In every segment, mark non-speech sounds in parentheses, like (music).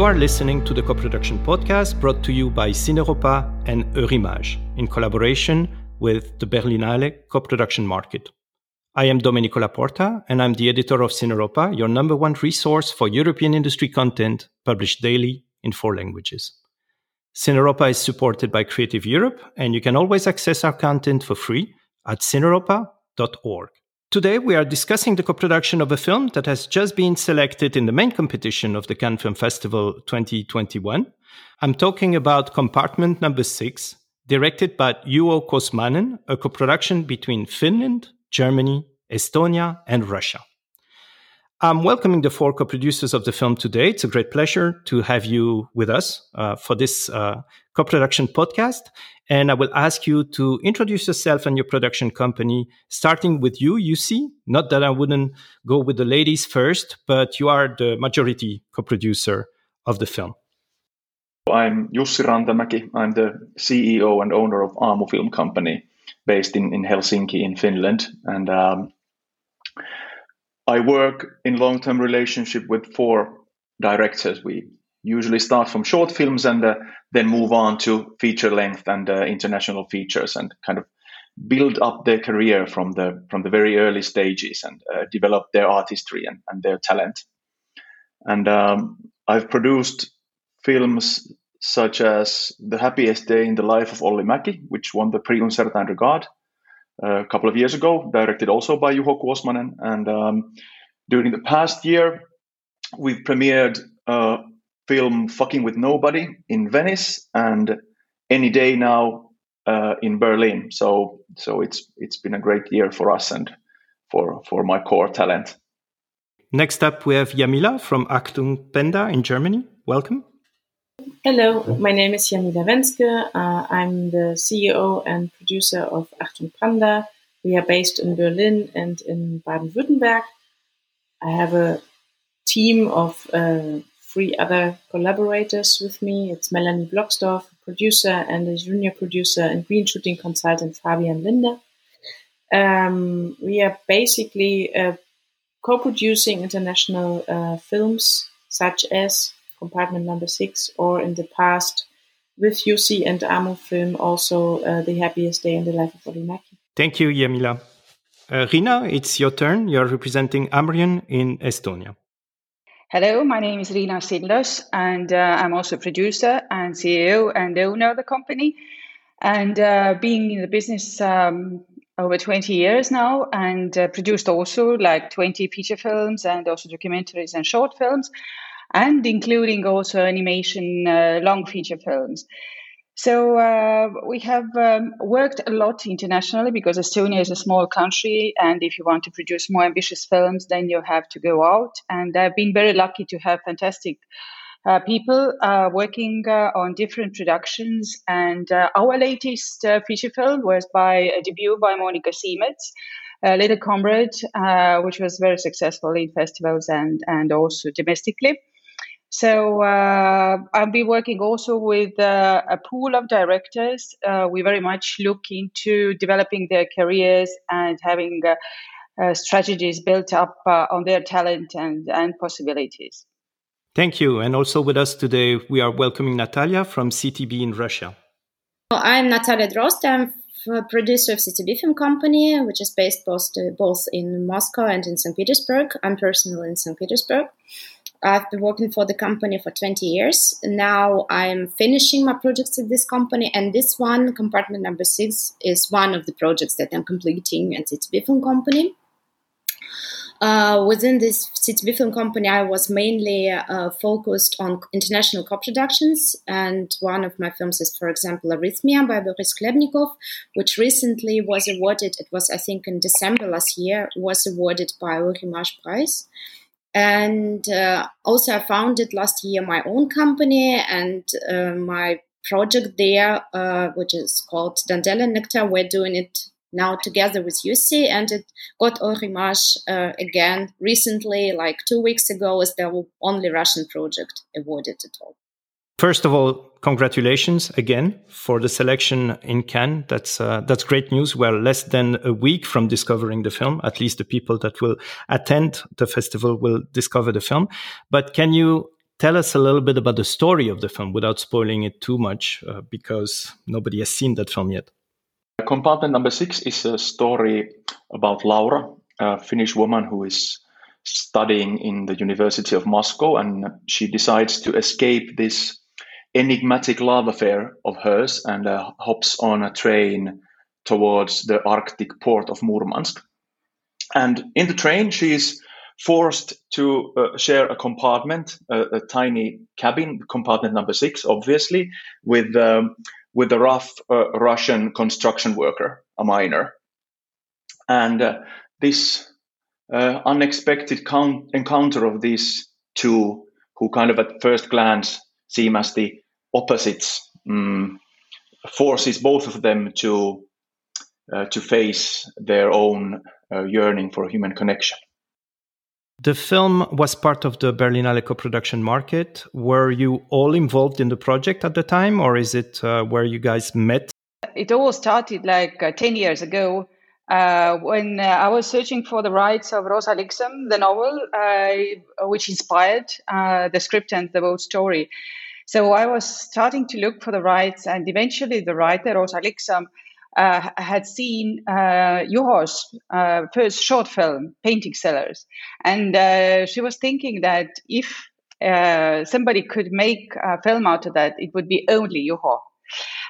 You are listening to the co-production podcast brought to you by Cineuropa and Eurimages in collaboration with the Berlinale co-production market. I am Domenico La Porta and I'm the editor of Cineuropa, your number one resource for European industry content published daily in four languages. Cineuropa is supported by Creative Europe and you can always access our content for free at cineuropa.org. Today, we are discussing the co production of a film that has just been selected in the main competition of the Cannes Film Festival 2021. I'm talking about Compartment Number Six, directed by Juho Kuosmanen, a co production between Finland, Germany, Estonia, and Russia. I'm welcoming the four co-producers of the film today. It's a great pleasure to have you with us uh, for this uh, co-production podcast. And I will ask you to introduce yourself and your production company, starting with you, Jussi. Not that I wouldn't go with the ladies first, but you are the majority co-producer of the film. I'm Jussi Rantamäki. I'm the CEO and owner of Aamu Film Company, based in, in Helsinki, in Finland. And um, I work in long-term relationship with four directors. We usually start from short films and uh, then move on to feature length and uh, international features and kind of build up their career from the from the very early stages and uh, develop their artistry and, and their talent. And um, I've produced films such as The Happiest Day in the Life of Olli Mäki, which won the Prix Un Certain Regard, a couple of years ago, directed also by Juho Kuosmanen. And um, during the past year, we've premiered a film "Fucking with Nobody" in Venice and "Any Day Now" uh, in Berlin. So, so it's it's been a great year for us and for for my core talent. Next up, we have Jamila from Achtung Panda in Germany. Welcome. Hello, my name is Jamila Wenske. Uh, I'm the CEO and producer of Achtung Panda. We are based in Berlin and in Baden-Württemberg. I have a team of uh, three other collaborators with me. It's Melanie Blocksdorf, producer, and a junior producer and green shooting consultant Fabian Linder. Um, we are basically uh, co-producing international uh, films such as compartment number six, or in the past with Jussi and Aamu film, also uh, The Happiest Day in the Life of Olli Mäki. Thank you, Jamila. Uh, Riina, it's your turn. You're representing Amrion in Estonia. Hello, my name is Riina Sildos, and uh, I'm also producer and CEO and owner of the company. And uh, being in the business um, over 20 years now, and uh, produced also like 20 feature films and also documentaries and short films and including also animation uh, long feature films. So uh, we have um, worked a lot internationally because Estonia is a small country, and if you want to produce more ambitious films, then you have to go out. And I've been very lucky to have fantastic uh, people uh, working uh, on different productions. And uh, our latest feature film was by a debut by Moonika Siimets. Little Comrade, which was very successful in festivals and, and also domestically. So uh, I'll be working also with uh, a pool of directors. Uh, we very much look into developing their careers and having uh, uh, strategies built up uh, on their talent and, and possibilities. Thank you. And also with us today, we are welcoming Natalia from CTB in Russia. I'm Natalia Drozd. I'm a producer of CTB Film Company, which is based both, both in Moscow and in St. Petersburg. I'm personally in St. Petersburg. I've been working for the company for 20 years. Now I'm finishing my projects at this company, and this one, compartment number six, is one of the projects that I'm completing at CTB Film Company. Uh, within this CTB Film Company, I was mainly uh, focused on international co-productions, and one of my films is, for example, Arrhythmia by Boris Khlebnikov, which recently was awarded. It was, I think, in December last year, was awarded by Eurimages Prize. And uh, also, I founded last year my own company and uh, my project there, uh, which is called Dandelion Nectar. We're doing it now together with UC, and it got Eurimages uh, again recently, like two weeks ago, as the only Russian project awarded at all. First of all, congratulations again for the selection in Cannes. That's uh, that's great news. We're less than a week from discovering the film. At least the people that will attend the festival will discover the film. But can you tell us a little bit about the story of the film without spoiling it too much, uh, because nobody has seen that film yet. Compartment number six is a story about Laura, a Finnish woman who is studying in the University of Moscow, and she decides to escape this enigmatic love affair of hers and uh, hops on a train towards the Arctic port of Murmansk. And in the train, she is forced to uh, share a compartment, a, tiny cabin, compartment number six, obviously, with um, with a rough uh, Russian construction worker, a miner. And uh, this uh, unexpected count- encounter of these two, who kind of at first glance seem as the opposites, um, forces both of them to uh, to face their own uh, yearning for human connection. The film was part of the Berlinale co-production market. Were you all involved in the project at the time, or is it uh, where you guys met? It all started like uh, 10 years ago uh, when uh, I was searching for the rights of Rosa Liksom, the novel, uh, which inspired uh, the script and the whole story. So I was starting to look for the rights, and eventually the writer, Rosa Liksom, uh, had seen uh, Juho's uh, first short film, Painting Sellers. And uh, she was thinking that if uh, somebody could make a film out of that, it would be only Juho.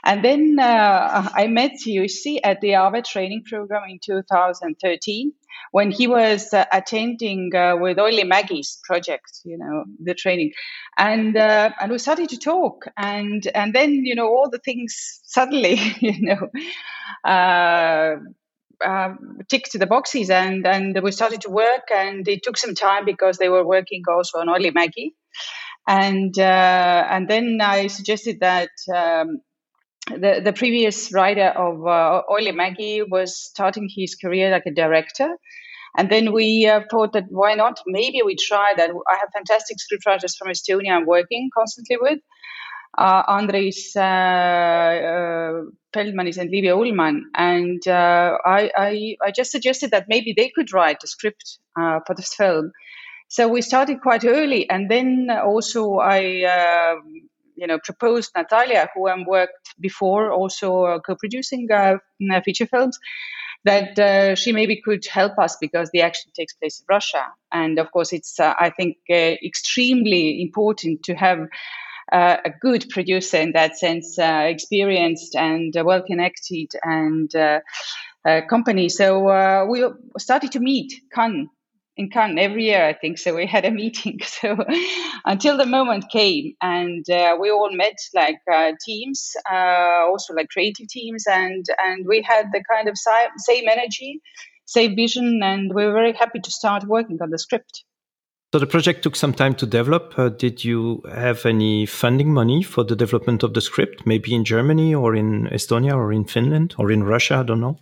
And then uh, I met Jussi at the EAVE training program in 2013 when he was uh, attending uh, with Olli Mäki's project, you know, the training, and uh, and we started to talk, and and then you know all the things suddenly, (laughs) you know. Uh, uh, ticked the boxes and and we started to work and it took some time because they were working also on Olli Maggie. and uh, and then I suggested that um, the, the previous writer of uh, Olli Mäki was starting his career like a director. And then we uh, thought that why not? Maybe we try that. I have fantastic scriptwriters from Estonia I'm working constantly with. Uh, Andris uh, uh, Feldmanis and Livia Ulman. And I, I, I, just suggested that maybe they could write a script uh, for this film. So we started quite early. And then also I uh, you know proposed Natalia, who I worked before, also uh, co-producing uh, feature films, that uh, she maybe could help us because the action takes place in Russia, and of course it's uh, I think uh, extremely important to have. Uh, a good producer in that sense, experienced and well connected, and company. So we started to meet Cannes in Cannes every year, I think. So we had a meeting. (laughs) So until the moment came, and uh, we all met like uh, teams, uh, also like creative teams, and and we had the kind of same energy, same vision, and we were very happy to start working on the script. So the project took some time to develop. Uh, did you have any funding money for the development of the script? Maybe in Germany or in Estonia or in Finland or in Russia? I don't know.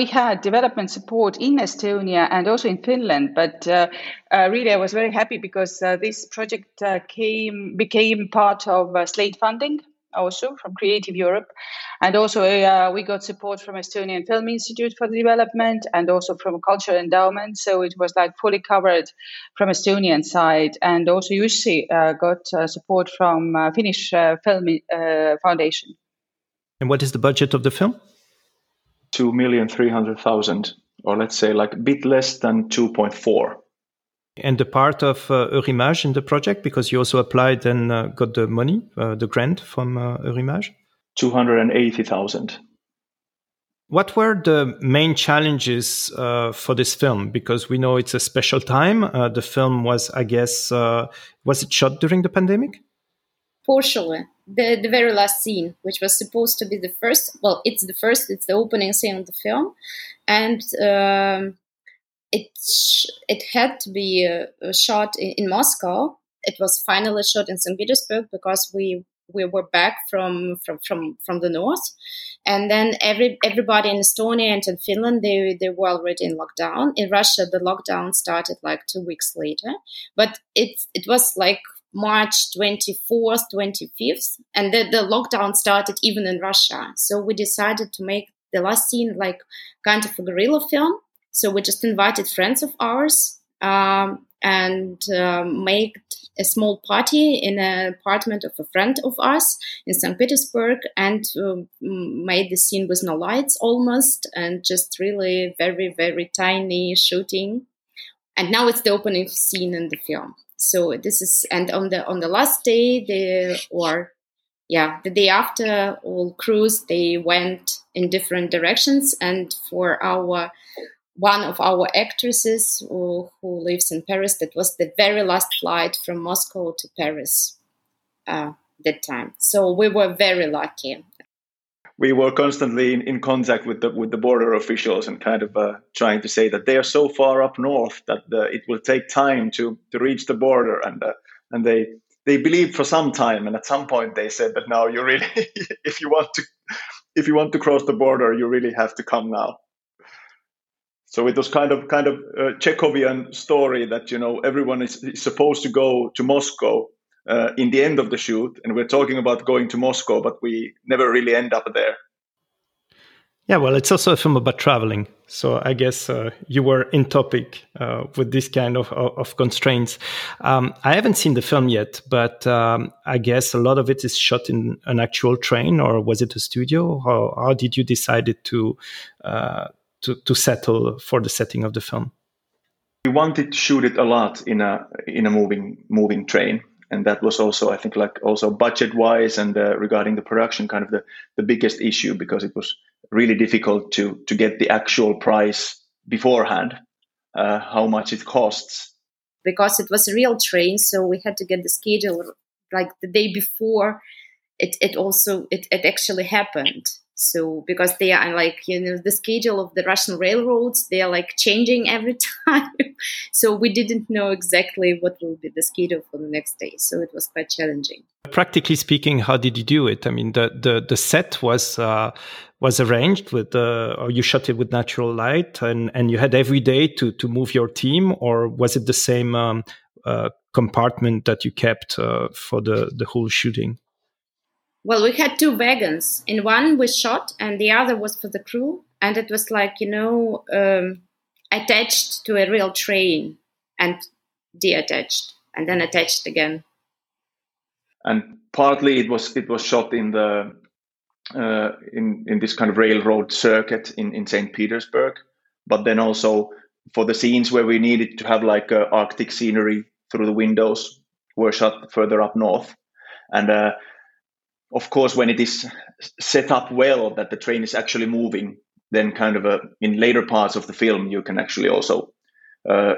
We had development support in Estonia and also in Finland, but uh, uh, really I was very happy because uh, this project uh, came became part of uh, Slate funding also from Creative Europe, and also we got support from Estonian Film Institute for the development and also from Cultural Endowment. So it was like fully covered from Estonian side, and also Jussi got support from Finnish Film Foundation. And what is the budget of the film? Two million three hundred thousand, or let's say like a bit less than two point four. And the part of uh, Eurimages in the project, because you also applied and uh, got the money, uh, the grant from uh, Eurimages? 280,000. What were the main challenges uh, for this film? Because we know it's a special time. Uh, the film was, I guess, uh, was it shot during the pandemic? Partially the, the very last scene, which was supposed to be the first. Well, it's the first. It's the opening scene of the film, and um, it it had to be uh, shot in, in, Moscow. It was finally shot in St. Petersburg because we we were back from from from, from the north, and then every everybody in Estonia and in Finland they they were already in lockdown. In Russia, the lockdown started like two weeks later, but it it was like March 24th, 25th, and the, the lockdown started even in Russia. So we decided to make the last scene like kind of a guerrilla film. So we just invited friends of ours um, and um, made a small party in an apartment of a friend of us in St. Petersburg and um, made the scene with no lights almost and just really very, very tiny shooting. And now it's the opening scene in the film. So this is, and on the on the last day, the or yeah, the day after, all crews they went in different directions, and for our one of our actresses who, who, lives in Paris, that was the very last flight from Moscow to Paris uh, that time. So we were very lucky. We were constantly in, in contact with the with the border officials and kind of uh, trying to say that they are so far up north that uh, it will take time to to reach the border, and uh, and they they believed for some time, and at some point they said that now you really, (laughs) if you want to, if you want to cross the border, you really have to come now. So it was kind of kind of a Chekhovian story that you know everyone is, is supposed to go to Moscow uh, in the end of the shoot, and we're talking about going to Moscow, but we never really end up there. Yeah, well, it's also a film about traveling. So I guess uh, you were in topic uh, with this kind of, of, constraints. Um, I haven't seen the film yet, but um, I guess a lot of it is shot in an actual train, or was it a studio? How, how did you decide to, uh, to to settle for the setting of the film? We wanted to shoot it a lot in a in a moving moving train and that was also i think like also budget wise and uh, regarding the production kind of the, the biggest issue because it was really difficult to to get the actual price beforehand uh, how much it costs. Because it was a real train so we had to get the schedule like the day before it, it also it, it actually happened so because they are like you know the schedule of the russian railroads they are like changing every (laughs) time. So we didn't know exactly what will be the schedule for the next day. So it was quite challenging. Practically speaking how did you do it? I mean the the, the set was uh, was arranged with uh, or you shot it with natural light and and you had every day to to move your team or was it the same um, uh, compartment that you kept uh, for the the whole shooting well, we had two wagons. In one we shot, and the other was for the crew. And it was like you know um, attached to a real train and deattached, and then attached again. And partly it was it was shot in the uh, in in this kind of railroad circuit in in Saint Petersburg, but then also for the scenes where we needed to have like uh, Arctic scenery through the windows were shot further up north, and uh, of course, when it is set up well that the train is actually moving, then kind of a, in later parts of the film you can actually also uh,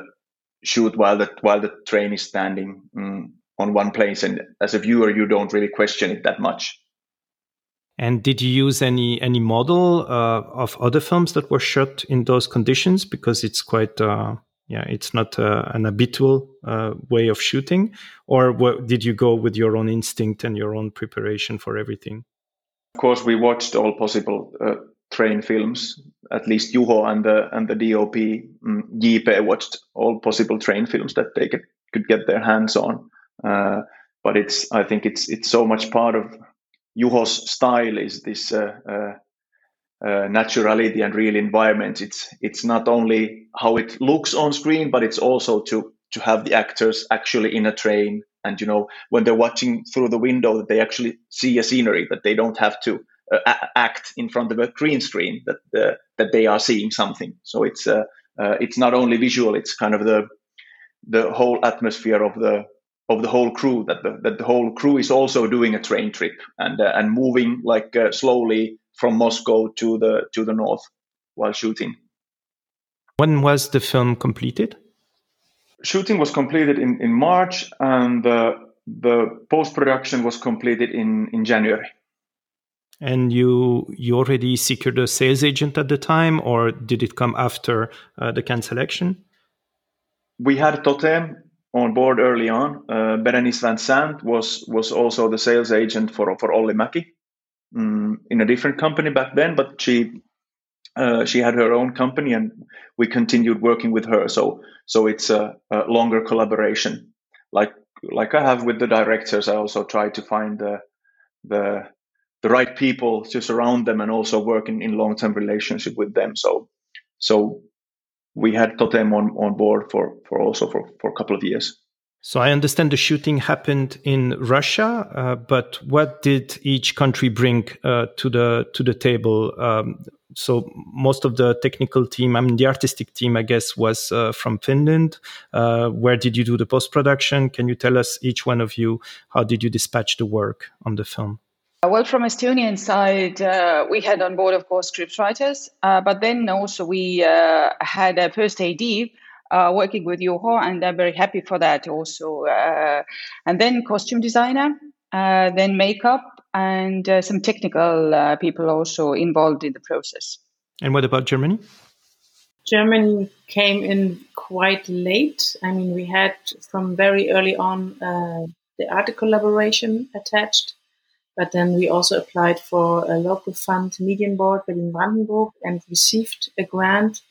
shoot while the while the train is standing um, on one place, and as a viewer you don't really question it that much. And did you use any any model uh, of other films that were shot in those conditions? Because it's quite uh, yeah it's not uh, an habitual uh, way of shooting or what, did you go with your own instinct and your own preparation for everything? Of course we watched all possible uh, train films. At least Juho and the and the DOP um, JP watched all possible train films that they could, could get their hands on. Uh, but it's I think it's it's so much part of Juho's style is this uh, uh, uh, naturality and real environment. It's it's not only how it looks on screen, but it's also to to have the actors actually in a train and you know when they're watching through the window that they actually see a scenery that they don't have to uh, act in front of a green screen that uh, that they are seeing something. So it's uh, uh, it's not only visual; it's kind of the the whole atmosphere of the of the whole crew that the, that the whole crew is also doing a train trip and and moving like slowly from Moscow to the to the north while shooting. When was the film completed? Shooting was completed in, in March, and the the post production was completed in, in January. And you you already secured a sales agent at the time, or did it come after uh, the Cannes selection? We had Totem on board early on. Uh, Bérénice Vincent was was also the sales agent for for Olli Mäki um, in a different company back then, but she uh, she had her own company, and we continued working with her. So so it's a, a, longer collaboration, like like I have with the directors. I also try to find the the the right people to surround them, and also work in, in long term relationship with them. So so we had Totem on, on board for, for also for, for a couple of years. So I understand the shooting happened in Russia, uh, but what did each country bring uh, to the to the table? Um, so most of the technical team, I mean the artistic team, I guess, was uh, from Finland. Uh, where did you do the post production? Can you tell us each one of you how did you dispatch the work on the film? Well, from Estonian side, uh, we had on board, of course, script writers, uh, but then also we uh, had a first AD uh, working with Juho, and I'm very happy for that also. Uh, and then costume designer, uh, then makeup, and some technical people also involved in the process. And what about Germany? Germany came in quite late. I mean, we had from very early on the art collaboration attached but then we also applied for a local fund, Medienboard Berlin Brandenburg, and received a grant.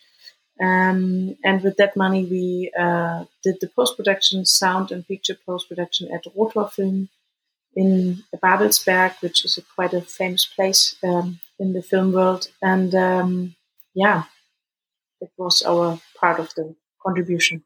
Um, and with that money, we uh, did the post production, sound and picture post production at Rotor Film in Babelsberg, which is a, quite a famous place um, in the film world. And um, yeah, it was our part of the contribution.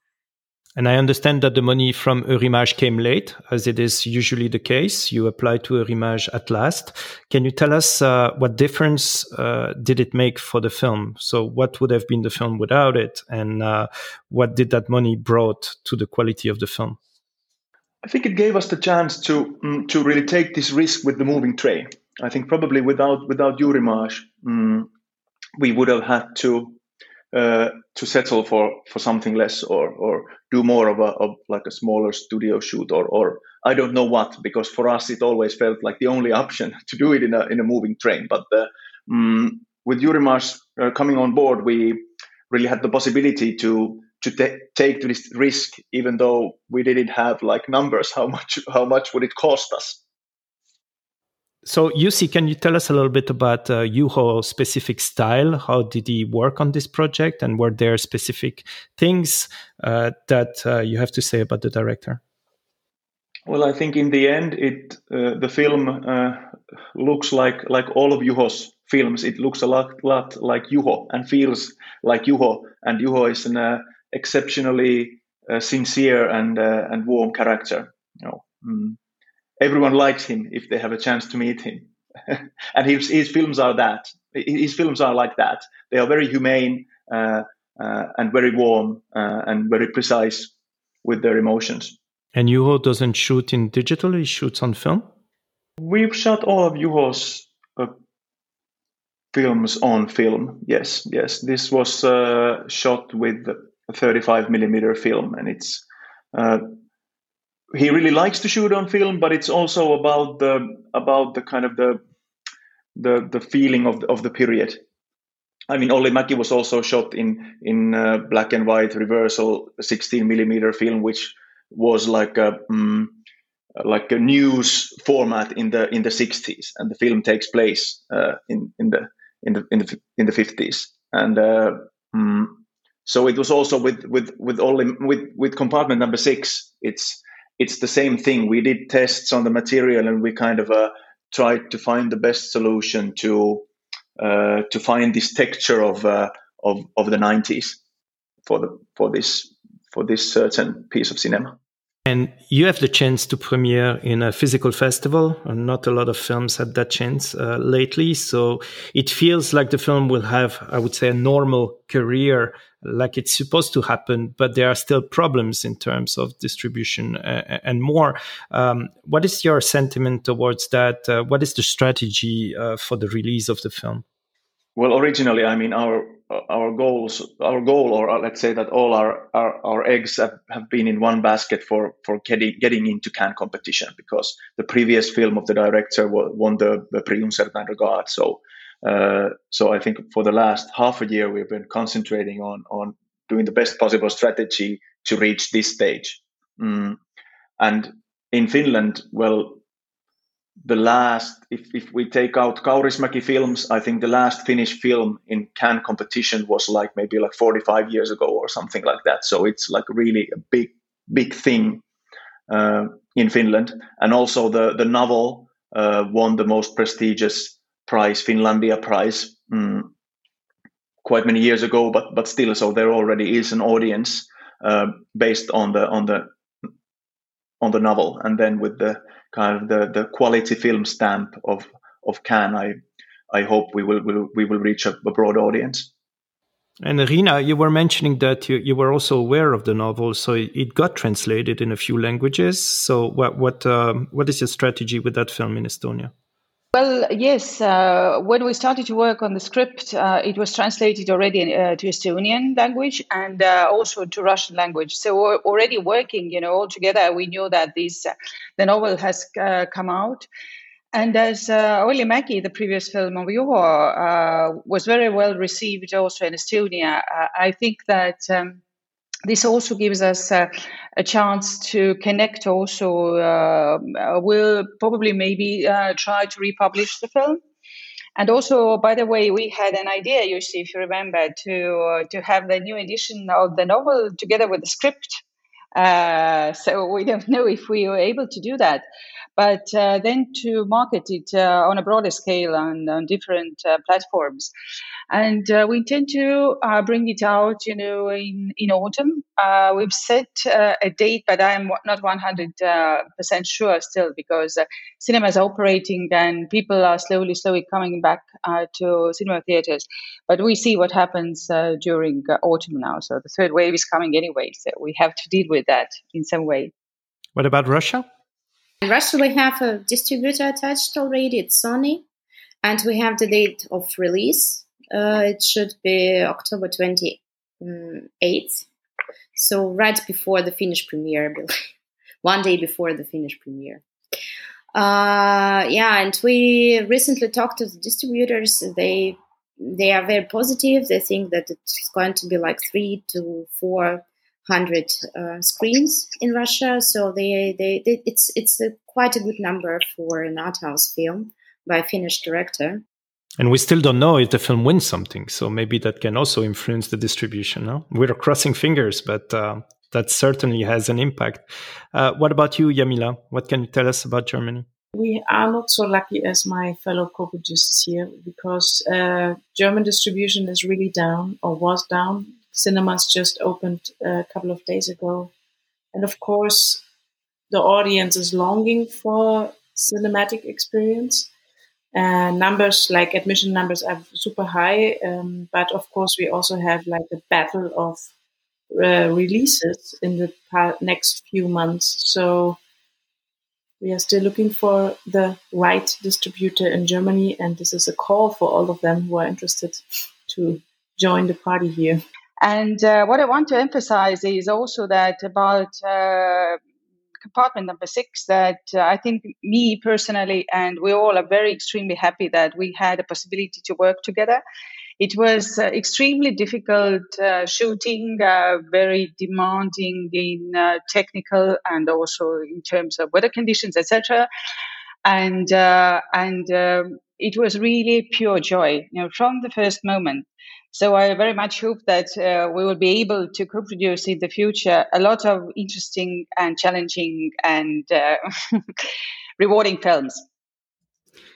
And I understand that the money from Eurimages came late, as it is usually the case. You applied to Eurimages at last. Can you tell us uh, what difference uh, did it make for the film? So, what would have been the film without it, and uh, what did that money brought to the quality of the film? I think it gave us the chance to um, to really take this risk with the moving train. I think probably without without Eurimages, um, we would have had to uh, to settle for for something less or or do more of a of like a smaller studio shoot or or I don't know what because for us it always felt like the only (laughs) option to do it in a in a moving train. But the, um, with Eurimages uh, coming on board, we really had the possibility to to t- take this risk, even though we didn't have like numbers. How much how much would it cost us? So, Jussi, can you tell us a little bit about uh, specific style? How did he work on this project, and were there specific things uh, that uh, you have to say about the director? Well, I think in the end, it uh, the film uh, looks like like all of Juho's films. It looks a lot, lot like Juho and feels like Juho. And Juho is an uh, exceptionally sincere and and warm character. You know. Mm everyone likes him if they have a chance to meet him. (laughs) and his, his films are that. His films are like that. They are very humane uh, uh, and very warm uh, and very precise with their emotions. And Juho doesn't shoot in digital; he shoots on film. We've shot all of Juho's uh, films on film. Yes, yes. This was uh, shot with 35 millimeter film, and it's uh, he really likes to shoot on film, but it's also about the about the kind of the the the feeling of the, of the period. I mean, Olli Mäki was also shot in in uh, black and white reversal 16 millimeter film, which was like a um, like a news format in the in the 60s, and the film takes place uh, in in the in the in the in the 50s, and uh, um, so it was also with with with Olli with with compartment number six. It's it's the same thing. We did tests on the material and we kind of uh, tried to find the best solution to uh, to find this texture of uh, of of the 90s for the for this for this certain piece of cinema. And you have the chance to premiere in a physical festival. And not a lot of films had that chance uh, lately. So it feels like the film will have, I would say, a normal career like it's supposed to happen, but there are still problems in terms of distribution uh, and more. Um, what is your sentiment towards that? Uh, what is the strategy uh, for the release of the film? Well, originally, I mean, our our goals, our goal, or uh, let's say that all our our, our eggs have, have been in one basket for for getting getting into Cannes competition because the previous film of the director won the, the Prix Un Certain Regard. So uh, so I think for the last half a year, we've been concentrating on on doing the best possible strategy to reach this stage. Mm. And in Finland, well, the last, if, if we take out Kaurismäki films, I think the last Finnish film in Cannes competition was like maybe like 45 years ago or something like that. So it's like really a big, big thing uh, in Finland. And also the, the novel uh, won the most prestigious prize, Finlandia Prize. Mm. quite many years ago, but but still, so there already is an audience uh, based on the on the on the novel, and then with the kind of the the quality film stamp of of Cannes, I I hope we will, will we will reach a, a broad audience. And Riina, you were mentioning that you, you were also aware of the novel, so it got translated in a few languages. So, what what um, what is your strategy with that film in Estonia? Well, yes. Uh, when we started to work on the script, uh, it was translated already uh, to Estonian language and uh, also to Russian language. So we're already working, you know, all together. We knew that this uh, the novel has uh, come out. And as uh, Olli Mäki, the previous film of Juho, uh, was very well received also in Estonia, I think that um, this also gives us uh, a chance to connect also. Uh, we'll probably maybe uh, try to republish the film. And also, by the way, we had an idea, you see, if you remember, to to have the new edition of the novel together with the script. so we don't know if we were able to do that but uh, then to market it uh, on a broader scale and on different uh, platforms. And uh, we intend to uh, bring it out, you know, in, in autumn. Uh, we've set a date, but I'm not 100% sure still because cinemas are operating and people are slowly, slowly coming back to cinema theaters. But we see what happens during autumn now. So the third wave is coming anyway. So we have to deal with that in some way. What about Russia? In Russia, we have a distributor attached already. It's Sony, and we have the date of release. Uh, it should be October twenty eighth, so right before the Finnish premiere, (laughs) one day before the Finnish premiere. Uh, yeah, and we recently talked to the distributors. They they are very positive. They think that it's going to be like three to four hundred uh, screens in Russia. So they, they, they it's it's a, quite a good number for an art house film by a Finnish director. And we still don't know if the film wins something, so maybe that can also influence the distribution. No? We're crossing fingers, but uh, that certainly has an impact. Uh, what about you, Jamila? What can you tell us about Germany? We are not so lucky as my fellow co-producers here because uh, German distribution is really down or was down cinemas just opened a couple of days ago. And of course, the audience is longing for cinematic experience. And numbers like admission numbers are super high, um, but of course we also have like a battle of uh, releases in the next few months. So we are still looking for the right distributor in Germany, and this is a call for all of them who are interested to join the party here. And uh, what I want to emphasize is also that about uh, compartment number six, that uh, I think me personally and we all are very extremely happy that we had a possibility to work together. It was uh, extremely difficult uh, shooting, uh, very demanding in technical and also in terms of weather conditions, etc. And and um, it was really pure joy, you know, from the first moment. So I very much hope that uh, we will be able to co-produce in the future a lot of interesting and challenging and uh, (laughs) rewarding films.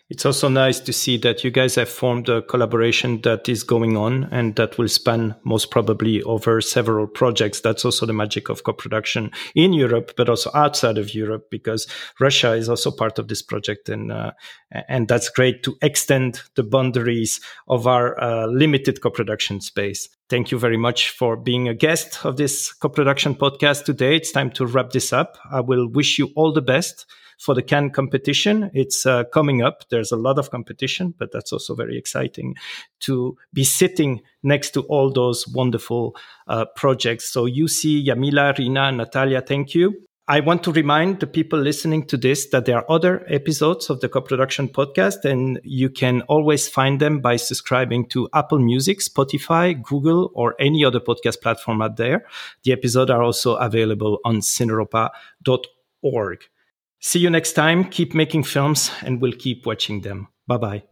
It's also nice to see that you guys have formed a collaboration that is going on and that will span most probably over several projects. That's also the magic of co-production in Europe, but also outside of Europe, because Russia is also part of this project, and uh, and that's great to extend the boundaries of our uh, limited co-production space. Thank you very much for being a guest of this co-production podcast today. It's time to wrap this up. I will wish you all the best for the Cannes competition. It's uh, coming up. There's a lot of competition, but that's also very exciting to be sitting next to all those wonderful uh, projects. So you see Jamila, Riina, Natalia, thank you. I want to remind the people listening to this that there are other episodes of the co-production podcast and you can always find them by subscribing to Apple Music, Spotify, Google, or any other podcast platform out there. The episodes are also available on cineuropa.org. See you next time. Keep making films and we'll keep watching them. Bye bye.